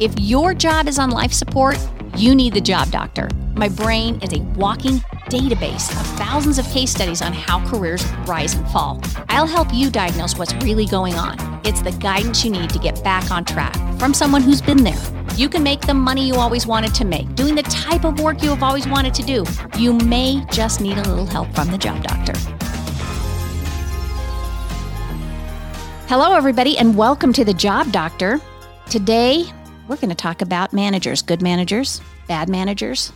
If your job is on life support, you need the job doctor. My brain is a walking database of thousands of case studies on how careers rise and fall. I'll help you diagnose what's really going on. It's the guidance you need to get back on track from someone who's been there. You can make the money you always wanted to make, doing the type of work you have always wanted to do. You may just need a little help from the job doctor. Hello, everybody, and welcome to the Job Doctor. Today, we're going to talk about managers good managers, bad managers.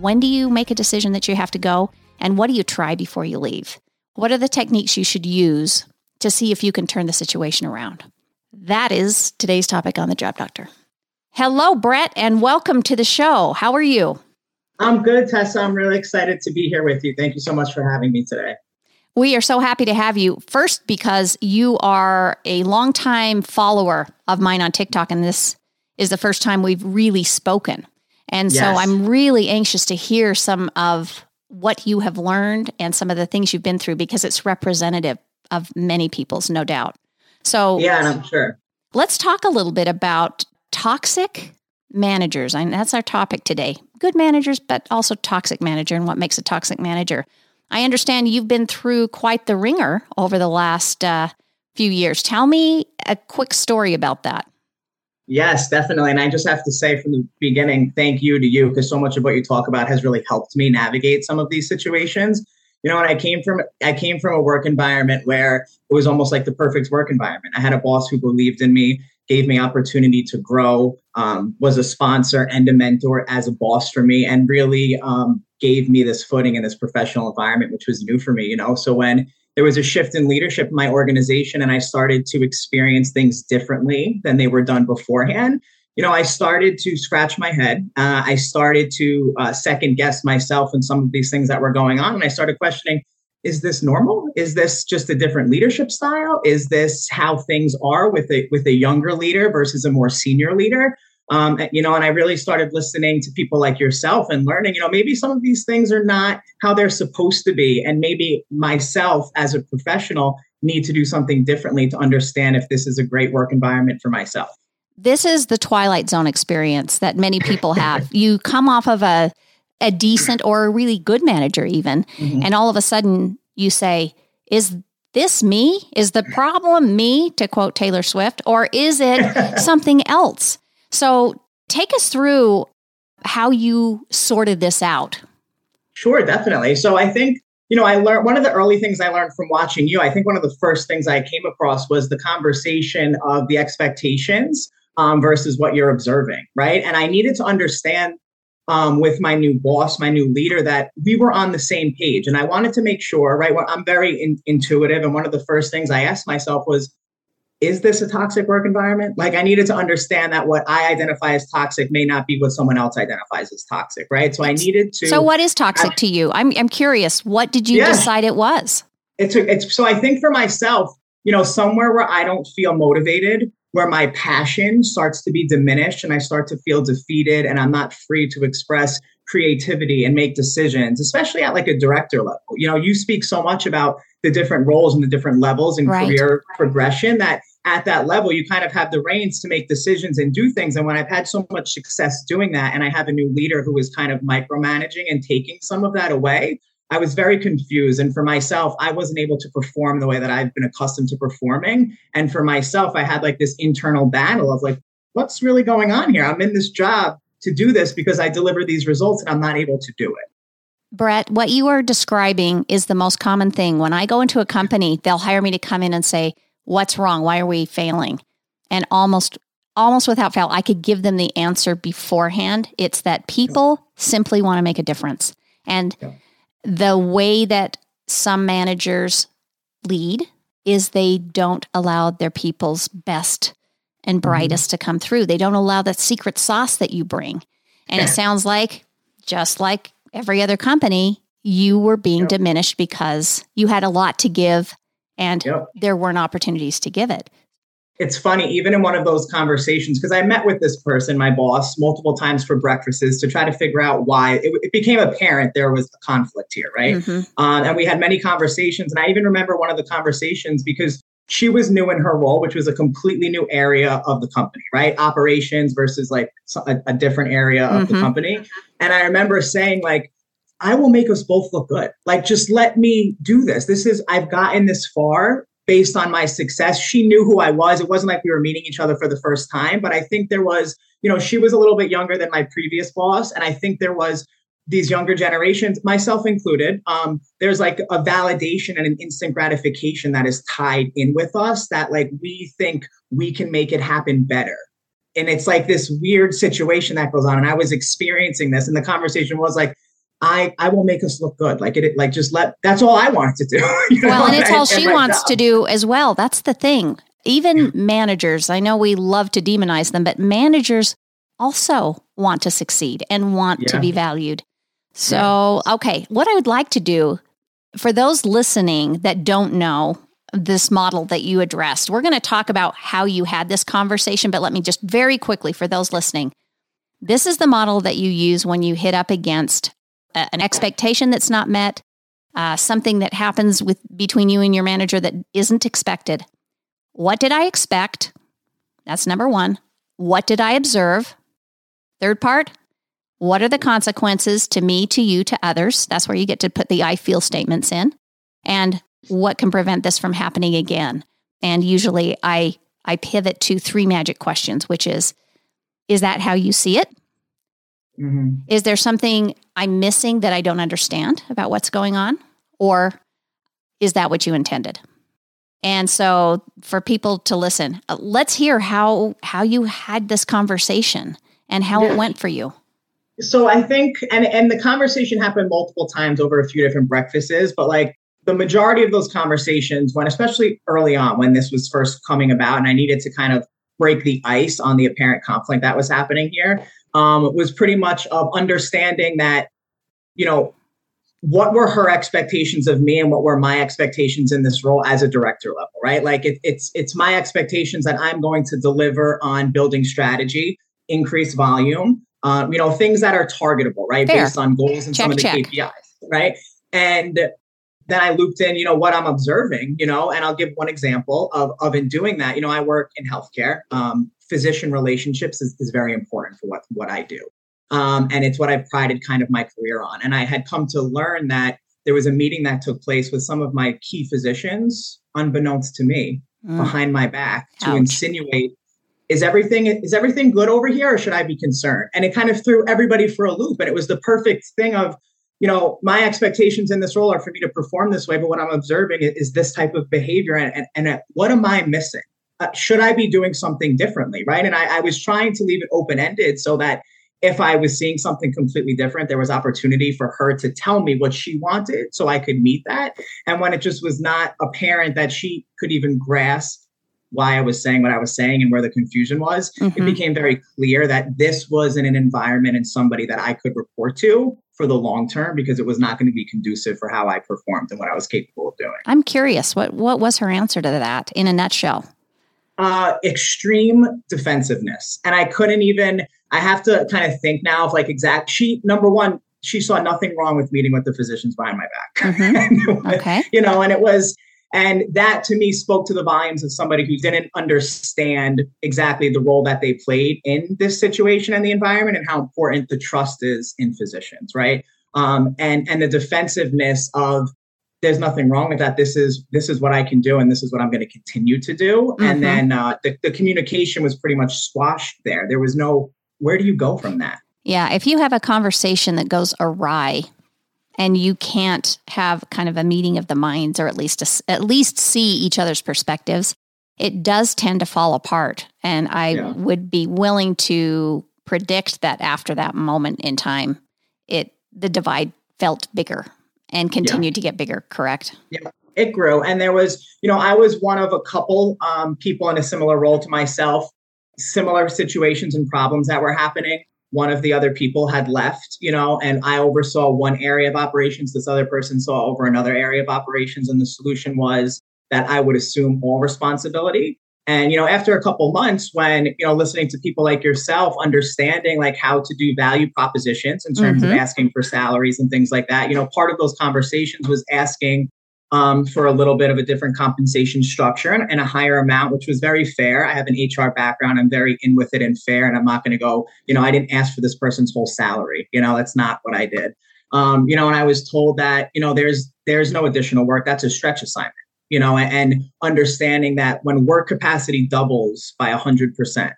When do you make a decision that you have to go? And what do you try before you leave? What are the techniques you should use to see if you can turn the situation around? That is today's topic on the Job Doctor. Hello, Brett, and welcome to the show. How are you? I'm good, Tessa. I'm really excited to be here with you. Thank you so much for having me today. We are so happy to have you. First, because you are a longtime follower of mine on TikTok, and this is the first time we've really spoken. And yes. so I'm really anxious to hear some of what you have learned and some of the things you've been through because it's representative of many people's, no doubt. So, yeah, I'm sure. Let's talk a little bit about toxic managers. And that's our topic today good managers, but also toxic manager and what makes a toxic manager. I understand you've been through quite the wringer over the last uh, few years. Tell me a quick story about that. Yes, definitely. And I just have to say from the beginning, thank you to you because so much of what you talk about has really helped me navigate some of these situations. You know, when I came from I came from a work environment where it was almost like the perfect work environment. I had a boss who believed in me, gave me opportunity to grow, um, was a sponsor and a mentor as a boss for me, and really um, gave me this footing in this professional environment, which was new for me, you know. So when there was a shift in leadership in my organization and I started to experience things differently than they were done beforehand, you know, I started to scratch my head. Uh, I started to uh, second guess myself and some of these things that were going on. And I started questioning, is this normal? Is this just a different leadership style? Is this how things are with a with a younger leader versus a more senior leader? Um, you know, and I really started listening to people like yourself and learning, you know, maybe some of these things are not how they're supposed to be. And maybe myself as a professional need to do something differently to understand if this is a great work environment for myself. This is the Twilight Zone experience that many people have. you come off of a, a decent or a really good manager, even, mm-hmm. and all of a sudden you say, Is this me? Is the problem me, to quote Taylor Swift, or is it something else? So take us through how you sorted this out. Sure, definitely. So I think, you know, I learned one of the early things I learned from watching you. I think one of the first things I came across was the conversation of the expectations um, versus what you're observing, right? And I needed to understand um, with my new boss, my new leader, that we were on the same page. And I wanted to make sure, right? Well, I'm very in, intuitive. And one of the first things I asked myself was, is this a toxic work environment? Like I needed to understand that what I identify as toxic may not be what someone else identifies as toxic, right? So I needed to. So what is toxic I, to you? I'm I'm curious. What did you yeah, decide it was? It's a, it's so I think for myself, you know, somewhere where I don't feel motivated, where my passion starts to be diminished, and I start to feel defeated, and I'm not free to express creativity and make decisions, especially at like a director level. You know, you speak so much about the different roles and the different levels in right. career progression that at that level you kind of have the reins to make decisions and do things. And when i've had so much success doing that and i have a new leader who is kind of micromanaging and taking some of that away i was very confused. And for myself i wasn't able to perform the way that i've been accustomed to performing. And for myself i had like this internal battle of like what's really going on here? I'm in this job to do this because i deliver these results and i'm not able to do it Brett, what you are describing is the most common thing. When I go into a company, they'll hire me to come in and say, "What's wrong? Why are we failing?" And almost almost without fail, I could give them the answer beforehand. It's that people simply want to make a difference. And the way that some managers lead is they don't allow their people's best and mm-hmm. brightest mm-hmm. to come through. They don't allow that secret sauce that you bring. And it sounds like just like every other company, you were being yep. diminished because you had a lot to give and yep. there weren't opportunities to give it. It's funny, even in one of those conversations, because I met with this person, my boss, multiple times for breakfasts to try to figure out why it, it became apparent there was a conflict here, right? Mm-hmm. Um, and we had many conversations. And I even remember one of the conversations because she was new in her role, which was a completely new area of the company, right? Operations versus like a, a different area of mm-hmm. the company. And I remember saying, like, I will make us both look good. Like, just let me do this. This is, I've gotten this far based on my success. She knew who I was. It wasn't like we were meeting each other for the first time, but I think there was, you know, she was a little bit younger than my previous boss. And I think there was these younger generations, myself included, um, there's like a validation and an instant gratification that is tied in with us that like we think we can make it happen better. And it's like this weird situation that goes on. And I was experiencing this, and the conversation was like, I I will make us look good. Like it, like just let. That's all I wanted to do. You know? Well, and it's all she wants to do as well. That's the thing. Even managers, I know we love to demonize them, but managers also want to succeed and want yeah. to be valued. So, okay, what I would like to do for those listening that don't know this model that you addressed, we're going to talk about how you had this conversation, but let me just very quickly for those listening. This is the model that you use when you hit up against a, an expectation that's not met, uh, something that happens with between you and your manager that isn't expected. What did I expect? That's number one. What did I observe? Third part, what are the consequences to me, to you, to others? That's where you get to put the I feel statements in. And what can prevent this from happening again? And usually I I pivot to three magic questions, which is is that how you see it? Mm-hmm. Is there something I'm missing that I don't understand about what's going on? Or is that what you intended? And so for people to listen, uh, let's hear how how you had this conversation and how yeah. it went for you. So I think, and and the conversation happened multiple times over a few different breakfasts, but like the majority of those conversations, when especially early on when this was first coming about, and I needed to kind of break the ice on the apparent conflict that was happening here, um, was pretty much of understanding that, you know, what were her expectations of me and what were my expectations in this role as a director level, right? Like it, it's it's my expectations that I'm going to deliver on building strategy, increase volume, um, you know, things that are targetable, right? Fair. Based on goals and check, some of the check. KPIs, right? And then I looped in, you know, what I'm observing, you know, and I'll give one example of, of in doing that, you know, I work in healthcare. Um, physician relationships is, is very important for what, what I do. Um, and it's what I've prided kind of my career on. And I had come to learn that there was a meeting that took place with some of my key physicians, unbeknownst to me, mm. behind my back to Ouch. insinuate is everything is everything good over here or should i be concerned? And it kind of threw everybody for a loop and it was the perfect thing of you know my expectations in this role are for me to perform this way but what i'm observing is this type of behavior and, and, and what am i missing? Uh, should i be doing something differently right? And I, I was trying to leave it open-ended so that if i was seeing something completely different there was opportunity for her to tell me what she wanted so i could meet that. And when it just was not apparent that she could even grasp why I was saying what I was saying and where the confusion was, mm-hmm. it became very clear that this was in an environment and somebody that I could report to for the long term because it was not going to be conducive for how I performed and what I was capable of doing. I'm curious, what what was her answer to that in a nutshell? Uh, extreme defensiveness, and I couldn't even. I have to kind of think now of like exact. She number one, she saw nothing wrong with meeting with the physicians behind my back. Mm-hmm. okay, you know, and it was and that to me spoke to the volumes of somebody who didn't understand exactly the role that they played in this situation and the environment and how important the trust is in physicians, right? Um, and and the defensiveness of there's nothing wrong with that. This is this is what I can do, and this is what I'm going to continue to do. Mm-hmm. And then uh, the the communication was pretty much squashed there. There was no where do you go from that? Yeah, if you have a conversation that goes awry and you can't have kind of a meeting of the minds or at least a, at least see each other's perspectives. It does tend to fall apart. And i yeah. would be willing to predict that after that moment in time it the divide felt bigger and continued yeah. to get bigger correct? Yeah it grew. And there was you know i was one of a couple um, people in a similar role to myself similar situations and problems that were happening one of the other people had left, you know, and I oversaw one area of operations. This other person saw over another area of operations. And the solution was that I would assume all responsibility. And, you know, after a couple months, when, you know, listening to people like yourself, understanding like how to do value propositions in terms mm-hmm. of asking for salaries and things like that, you know, part of those conversations was asking um, for a little bit of a different compensation structure and, and, a higher amount, which was very fair. I have an HR background. I'm very in with it and fair. And I'm not going to go, you know, I didn't ask for this person's whole salary. You know, that's not what I did. Um, you know, and I was told that, you know, there's there's no additional work. That's a stretch assignment. You know, and understanding that when work capacity doubles by a hundred percent.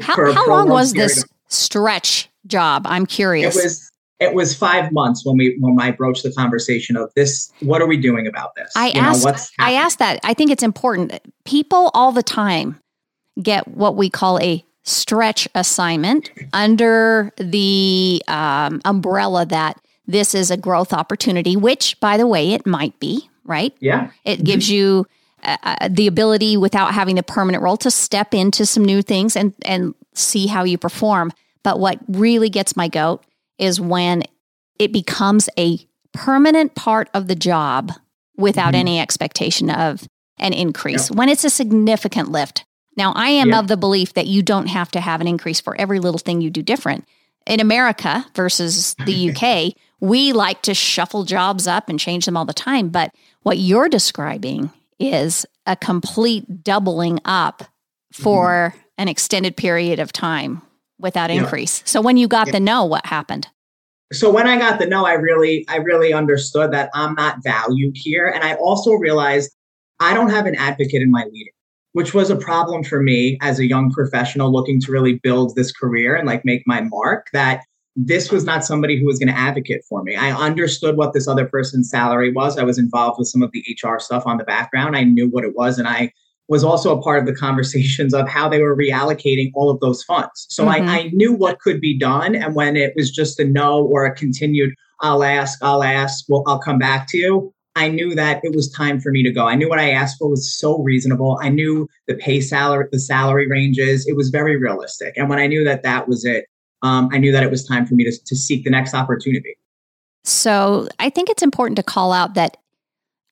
How, how long was this stretch job? I'm curious. It was it was five months when we when I broached the conversation of this. What are we doing about this? I you asked. Know, I asked that. I think it's important. People all the time get what we call a stretch assignment under the um, umbrella that this is a growth opportunity. Which, by the way, it might be. Right. Yeah. It gives you. Uh, uh, the ability without having a permanent role to step into some new things and and see how you perform. But what really gets my goat is when it becomes a permanent part of the job without mm-hmm. any expectation of an increase. Yep. When it's a significant lift. Now, I am yep. of the belief that you don't have to have an increase for every little thing you do different. In America versus the UK, we like to shuffle jobs up and change them all the time. But what you're describing is a complete doubling up for mm-hmm. an extended period of time without yeah. increase. So when you got yeah. the no, what happened? So when I got the no, I really, I really understood that I'm not valued here. And I also realized I don't have an advocate in my leader, which was a problem for me as a young professional looking to really build this career and like make my mark that this was not somebody who was going to advocate for me. I understood what this other person's salary was. I was involved with some of the HR stuff on the background. I knew what it was and I was also a part of the conversations of how they were reallocating all of those funds. So mm-hmm. I, I knew what could be done. And when it was just a no or a continued, I'll ask, I'll ask, well, I'll come back to you. I knew that it was time for me to go. I knew what I asked for was so reasonable. I knew the pay salary, the salary ranges. It was very realistic. And when I knew that that was it, um, I knew that it was time for me to, to seek the next opportunity. So I think it's important to call out that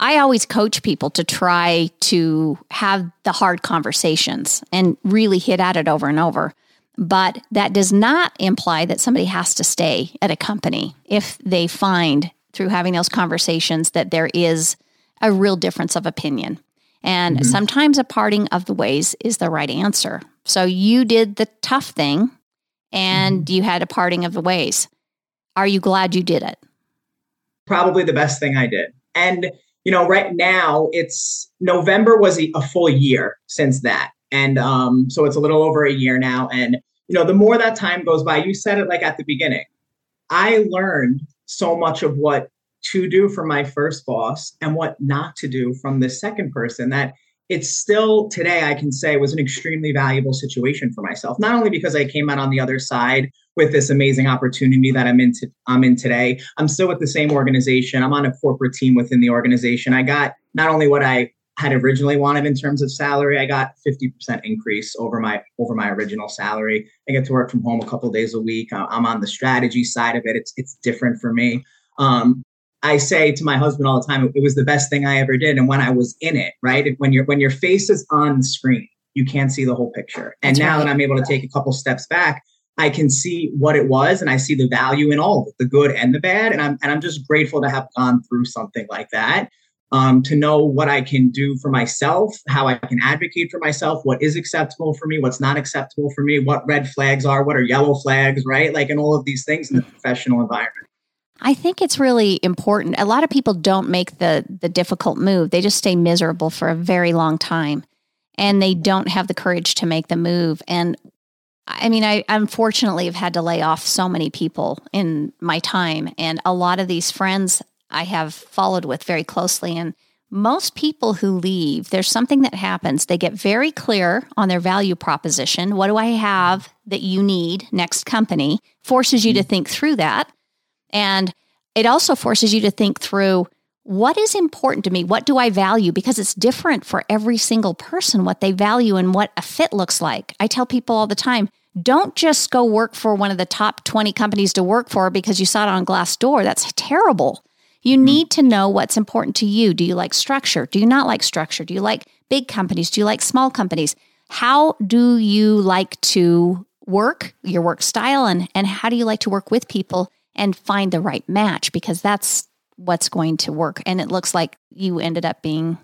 I always coach people to try to have the hard conversations and really hit at it over and over. But that does not imply that somebody has to stay at a company if they find through having those conversations that there is a real difference of opinion. And mm-hmm. sometimes a parting of the ways is the right answer. So you did the tough thing and mm-hmm. you had a parting of the ways. Are you glad you did it? Probably the best thing I did. And you know, right now it's November was a, full year since that. And um, so it's a little over a year now. And, you know, the more that time goes by, you said it like at the beginning, I learned so much of what to do from my first boss and what not to do from the second person that it's still today i can say was an extremely valuable situation for myself not only because i came out on the other side with this amazing opportunity that i'm in to, i'm in today i'm still with the same organization i'm on a corporate team within the organization i got not only what i had originally wanted in terms of salary i got 50% increase over my over my original salary i get to work from home a couple days a week i'm on the strategy side of it it's it's different for me um, I say to my husband all the time, it was the best thing I ever did. And when I was in it, right? When your when your face is on the screen, you can't see the whole picture. And That's now right. that I'm able to take a couple steps back, I can see what it was and I see the value in all of it, the good and the bad. And I'm and I'm just grateful to have gone through something like that. Um, to know what I can do for myself, how I can advocate for myself, what is acceptable for me, what's not acceptable for me, what red flags are, what are yellow flags, right? Like, and all of these things in the professional environment. I think it's really important. A lot of people don't make the the difficult move. They just stay miserable for a very long time and they don't have the courage to make the move. And I mean, I unfortunately have had to lay off so many people in my time and a lot of these friends I have followed with very closely and most people who leave, there's something that happens. They get very clear on their value proposition. What do I have that you need next company? Forces you to mm-hmm. think through that. And it also forces you to think through what is important to me? What do I value? Because it's different for every single person what they value and what a fit looks like. I tell people all the time don't just go work for one of the top 20 companies to work for because you saw it on Glassdoor. That's terrible. You hmm. need to know what's important to you. Do you like structure? Do you not like structure? Do you like big companies? Do you like small companies? How do you like to work, your work style, and, and how do you like to work with people? and find the right match because that's what's going to work. And it looks like you ended up being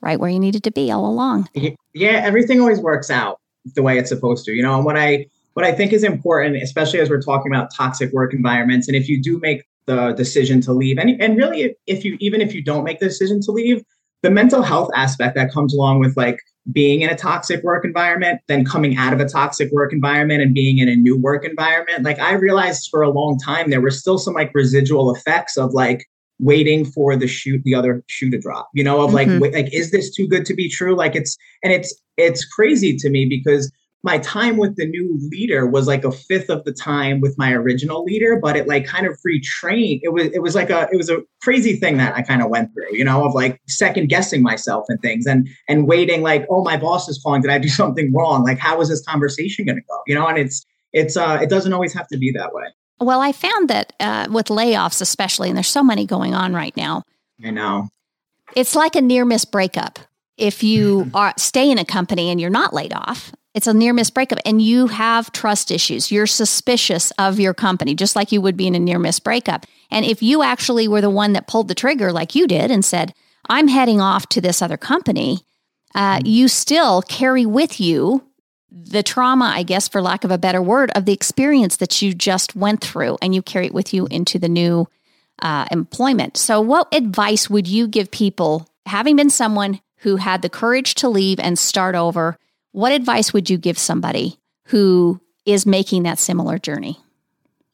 right where you needed to be all along. Yeah, everything always works out the way it's supposed to. You know, and what I what I think is important, especially as we're talking about toxic work environments, and if you do make the decision to leave, and and really, if you even if you don't make the decision to leave, the mental health aspect that comes along with like being in a toxic work environment, then coming out of a toxic work environment and being in a new work environment. Like I realized for a long time there were still some like residual effects of like waiting for the shoot the other shoe to drop you know of like mm-hmm. wait, like is this too good to be true like it's and it's it's crazy to me because my time with the new leader was like a fifth of the time with my original leader, but it like kind of retrained. It was it was like a it was a crazy thing that I kind of went through, you know, of like second guessing myself and things and and waiting like, oh, my boss is calling. Did I do something wrong? Like, how is this conversation going to go? You know, and it's it's uh it doesn't always have to be that way. Well, I found that uh, with layoffs, especially, and there's so many going on right now. I know. It's like a near miss breakup. If you are stay in a company and you're not laid off, it's a near miss breakup and you have trust issues. You're suspicious of your company, just like you would be in a near miss breakup. And if you actually were the one that pulled the trigger, like you did, and said, I'm heading off to this other company, uh, mm-hmm. you still carry with you the trauma, I guess, for lack of a better word, of the experience that you just went through, and you carry it with you into the new uh, employment. So, what advice would you give people, having been someone who had the courage to leave and start over? What advice would you give somebody who is making that similar journey?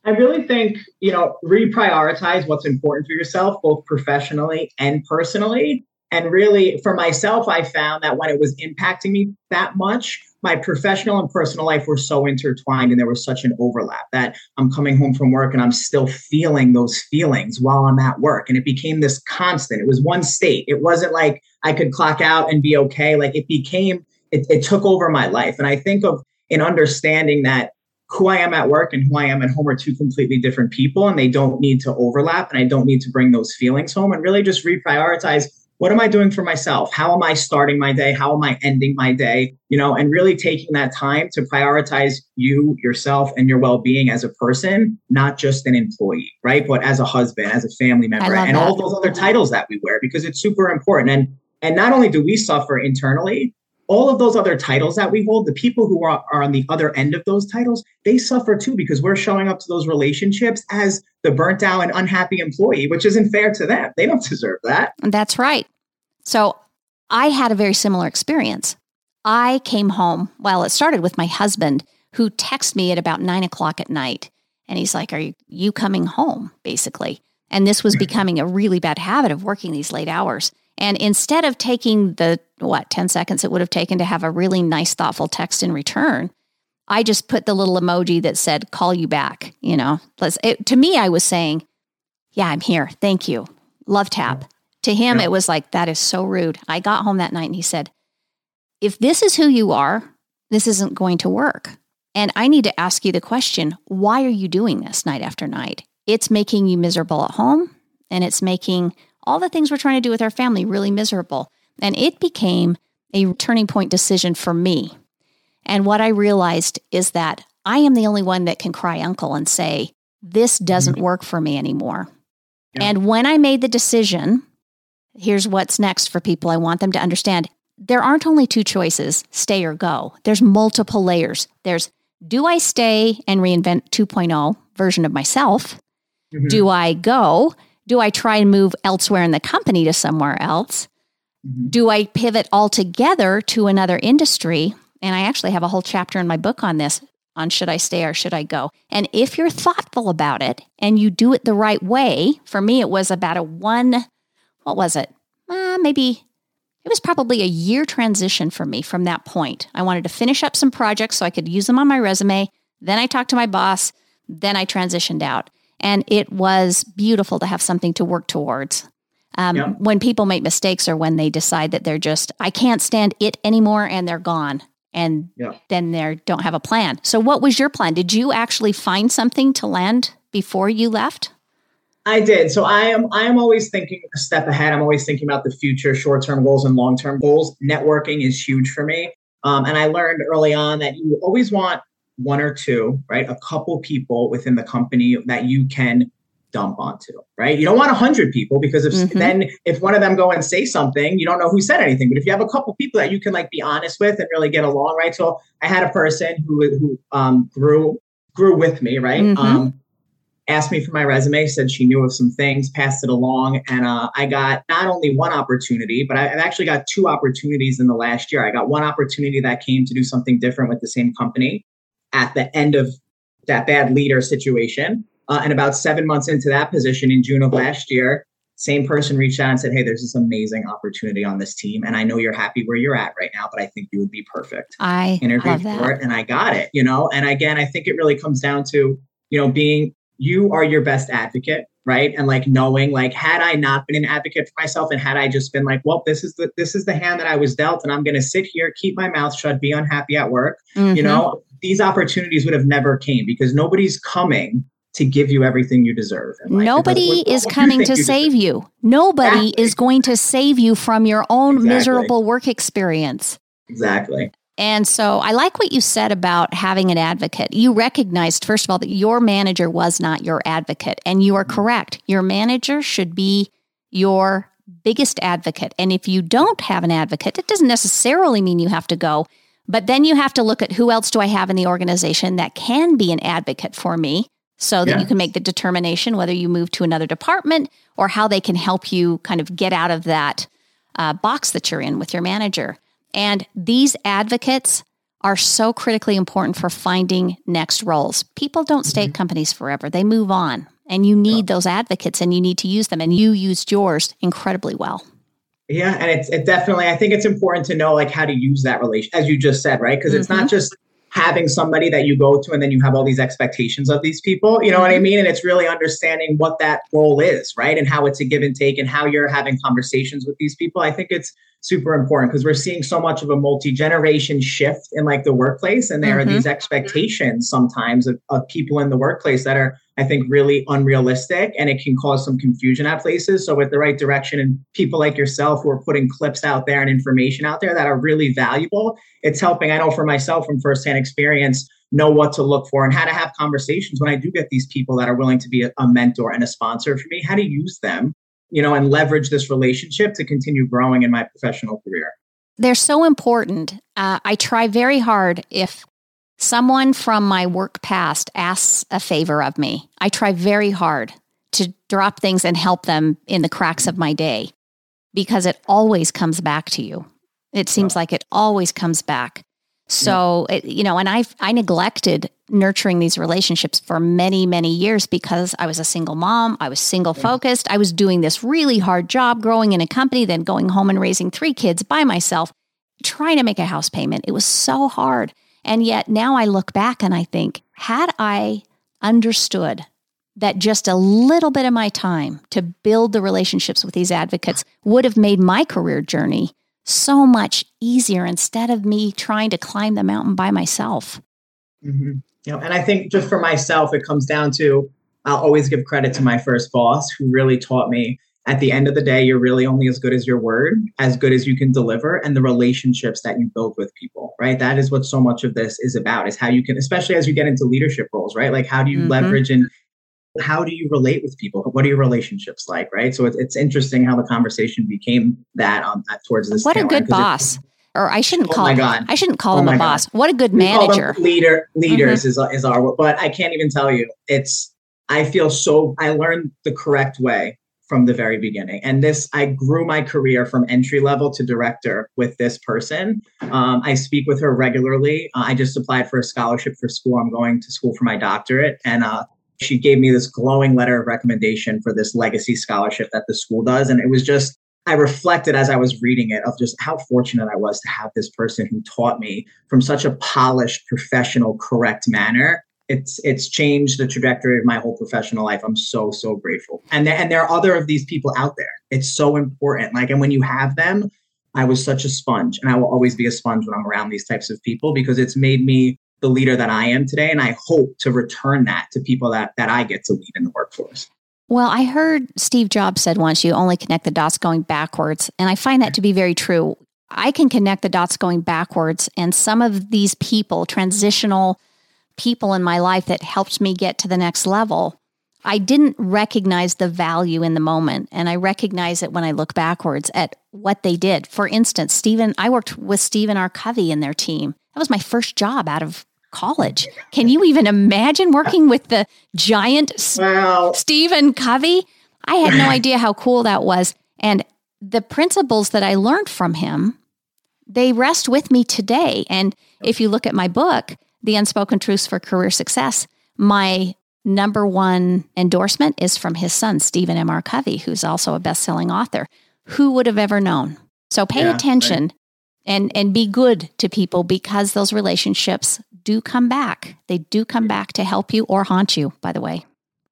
I really think, you know, reprioritize what's important for yourself, both professionally and personally. And really, for myself, I found that when it was impacting me that much, my professional and personal life were so intertwined and there was such an overlap that I'm coming home from work and I'm still feeling those feelings while I'm at work. And it became this constant. It was one state. It wasn't like I could clock out and be okay. Like it became it, it took over my life. And I think of in understanding that who I am at work and who I am at home are two completely different people and they don't need to overlap and I don't need to bring those feelings home and really just reprioritize what am I doing for myself? How am I starting my day? How am I ending my day? You know, and really taking that time to prioritize you, yourself, and your well being as a person, not just an employee, right? But as a husband, as a family member, and that. all those other titles that we wear because it's super important. And and not only do we suffer internally, all of those other titles that we hold, the people who are, are on the other end of those titles, they suffer too because we're showing up to those relationships as the burnt out and unhappy employee, which isn't fair to them. They don't deserve that. That's right. So I had a very similar experience. I came home, well, it started with my husband who texted me at about nine o'clock at night. And he's like, Are you, you coming home? Basically. And this was becoming a really bad habit of working these late hours. And instead of taking the, what, 10 seconds it would have taken to have a really nice, thoughtful text in return, I just put the little emoji that said, call you back. You know, it, to me, I was saying, yeah, I'm here. Thank you. Love tap. To him, yeah. it was like, that is so rude. I got home that night and he said, if this is who you are, this isn't going to work. And I need to ask you the question why are you doing this night after night? It's making you miserable at home and it's making all the things we're trying to do with our family really miserable. And it became a turning point decision for me. And what I realized is that I am the only one that can cry uncle and say, this doesn't mm-hmm. work for me anymore. Yeah. And when I made the decision, here's what's next for people I want them to understand. There aren't only two choices, stay or go. There's multiple layers. There's do I stay and reinvent 2.0 version of myself? Mm-hmm. Do I go do I try and move elsewhere in the company to somewhere else? Mm-hmm. Do I pivot altogether to another industry? And I actually have a whole chapter in my book on this on should I stay or should I go? And if you're thoughtful about it and you do it the right way, for me, it was about a one, what was it? Uh, maybe it was probably a year transition for me from that point. I wanted to finish up some projects so I could use them on my resume. Then I talked to my boss. Then I transitioned out. And it was beautiful to have something to work towards. Um, yeah. When people make mistakes or when they decide that they're just, I can't stand it anymore and they're gone and yeah. then they don't have a plan. So, what was your plan? Did you actually find something to land before you left? I did. So I am I am always thinking a step ahead. I'm always thinking about the future, short term goals and long term goals. Networking is huge for me, um, and I learned early on that you always want one or two, right? A couple people within the company that you can dump onto, right? You don't want a hundred people because if mm-hmm. then if one of them go and say something, you don't know who said anything. But if you have a couple people that you can like be honest with and really get along, right? So I had a person who who um, grew grew with me, right? Mm-hmm. Um, asked me for my resume, said she knew of some things, passed it along, and uh, I got not only one opportunity, but I, I've actually got two opportunities in the last year. I got one opportunity that came to do something different with the same company at the end of that bad leader situation. Uh, and about seven months into that position in June of last year, same person reached out and said, Hey, there's this amazing opportunity on this team. And I know you're happy where you're at right now, but I think you would be perfect. I interviewed for it and I got it, you know? And again, I think it really comes down to, you know, being you are your best advocate right and like knowing like had i not been an advocate for myself and had i just been like well this is the this is the hand that i was dealt and i'm going to sit here keep my mouth shut be unhappy at work mm-hmm. you know these opportunities would have never came because nobody's coming to give you everything you deserve. Nobody is coming to you save deserve? you. Nobody exactly. is going to save you from your own exactly. miserable work experience. Exactly. And so I like what you said about having an advocate. You recognized, first of all, that your manager was not your advocate. And you are mm-hmm. correct. Your manager should be your biggest advocate. And if you don't have an advocate, it doesn't necessarily mean you have to go. But then you have to look at who else do I have in the organization that can be an advocate for me so that yeah. you can make the determination whether you move to another department or how they can help you kind of get out of that uh, box that you're in with your manager. And these advocates are so critically important for finding next roles. People don't stay mm-hmm. at companies forever, they move on. And you need yeah. those advocates and you need to use them. And you used yours incredibly well. Yeah, and it's it definitely. I think it's important to know like how to use that relation, as you just said, right? Because mm-hmm. it's not mm-hmm. just having somebody that you go to and then you have all these expectations of these people. You know what I mm-hmm. mean? And it's really understanding what that role is, right? And how it's a give and take, and how you're having conversations with these people. I think it's super important because we're seeing so much of a multi-generation shift in like the workplace and there mm-hmm. are these expectations sometimes of, of people in the workplace that are i think really unrealistic and it can cause some confusion at places so with the right direction and people like yourself who are putting clips out there and information out there that are really valuable it's helping i know for myself from firsthand experience know what to look for and how to have conversations when i do get these people that are willing to be a, a mentor and a sponsor for me how to use them you know, and leverage this relationship to continue growing in my professional career. They're so important. Uh, I try very hard if someone from my work past asks a favor of me, I try very hard to drop things and help them in the cracks of my day because it always comes back to you. It seems like it always comes back. So, it, you know, and I I neglected nurturing these relationships for many many years because I was a single mom, I was single focused, I was doing this really hard job growing in a company then going home and raising three kids by myself, trying to make a house payment. It was so hard. And yet now I look back and I think, had I understood that just a little bit of my time to build the relationships with these advocates would have made my career journey so much easier instead of me trying to climb the mountain by myself. Mm-hmm. You know, and I think just for myself, it comes down to I'll always give credit to my first boss who really taught me at the end of the day, you're really only as good as your word, as good as you can deliver, and the relationships that you build with people, right? That is what so much of this is about, is how you can, especially as you get into leadership roles, right? Like, how do you mm-hmm. leverage and how do you relate with people? What are your relationships like, right? So it's, it's interesting how the conversation became that that towards this. What a good boss. Or I shouldn't oh call him. I shouldn't call oh him a boss. God. What a good we manager. leader leaders mm-hmm. is is our. But I can't even tell you. It's. I feel so. I learned the correct way from the very beginning. And this, I grew my career from entry level to director with this person. Um, I speak with her regularly. Uh, I just applied for a scholarship for school. I'm going to school for my doctorate, and uh, she gave me this glowing letter of recommendation for this legacy scholarship that the school does. And it was just, I reflected as I was reading it of just how fortunate I was to have this person who taught me from such a polished, professional, correct manner. It's it's changed the trajectory of my whole professional life. I'm so so grateful. And there, and there are other of these people out there. It's so important. Like and when you have them, I was such a sponge, and I will always be a sponge when I'm around these types of people because it's made me the leader that I am today. And I hope to return that to people that, that I get to lead in the workforce. Well, I heard Steve Jobs said once you only connect the dots going backwards. And I find that to be very true. I can connect the dots going backwards. And some of these people, transitional people in my life that helped me get to the next level, I didn't recognize the value in the moment. And I recognize it when I look backwards at what they did. For instance, Stephen, I worked with Stephen R. Covey in their team. That was my first job out of college. Can you even imagine working with the giant wow. Stephen Covey? I had no idea how cool that was. And the principles that I learned from him, they rest with me today. And if you look at my book, The Unspoken Truths for Career Success, my number one endorsement is from his son, Stephen M. R. Covey, who's also a best selling author. Who would have ever known? So pay yeah, attention right. and, and be good to people because those relationships do come back. They do come back to help you or haunt you, by the way.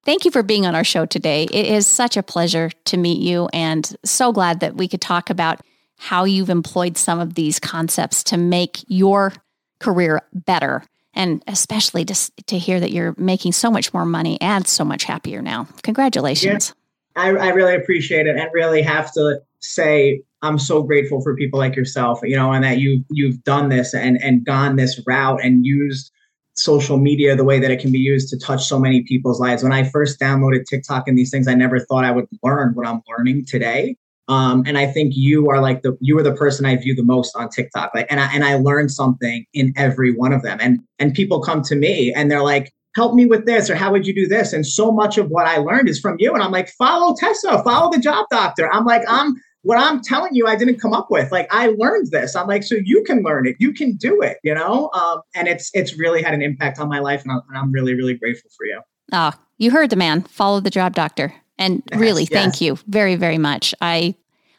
Thank you for being on our show today. It is such a pleasure to meet you and so glad that we could talk about how you've employed some of these concepts to make your career better and especially to, to hear that you're making so much more money and so much happier now. Congratulations. Yeah, I, I really appreciate it and really have to say I'm so grateful for people like yourself, you know, and that you you've done this and and gone this route and used social media the way that it can be used to touch so many people's lives. When I first downloaded TikTok and these things, I never thought I would learn what I'm learning today. Um, and I think you are like the you are the person I view the most on TikTok. Like, and I and I learned something in every one of them. And and people come to me and they're like, "Help me with this," or "How would you do this?" And so much of what I learned is from you. And I'm like, "Follow Tessa, follow the Job Doctor." I'm like, I'm what I'm telling you, I didn't come up with. Like I learned this. I'm like, so you can learn it. You can do it. You know. Um, and it's it's really had an impact on my life, and I'm, and I'm really really grateful for you. Oh, you heard the man. Follow the job doctor. And really, yes. thank you very, very much. I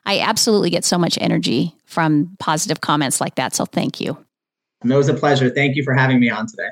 I absolutely get so much energy from positive comments like that. So thank you. it was a pleasure. Thank you for having me on today.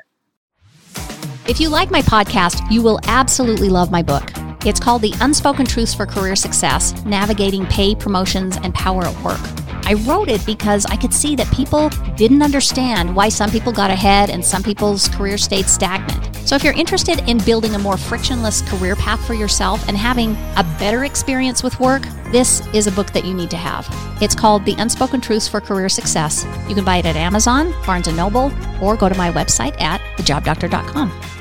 If you like my podcast, you will absolutely love my book. It's called The Unspoken Truths for Career Success Navigating Pay, Promotions, and Power at Work. I wrote it because I could see that people didn't understand why some people got ahead and some people's career stayed stagnant. So, if you're interested in building a more frictionless career path for yourself and having a better experience with work, this is a book that you need to have. It's called The Unspoken Truths for Career Success. You can buy it at Amazon, Barnes & Noble, or go to my website at thejobdoctor.com.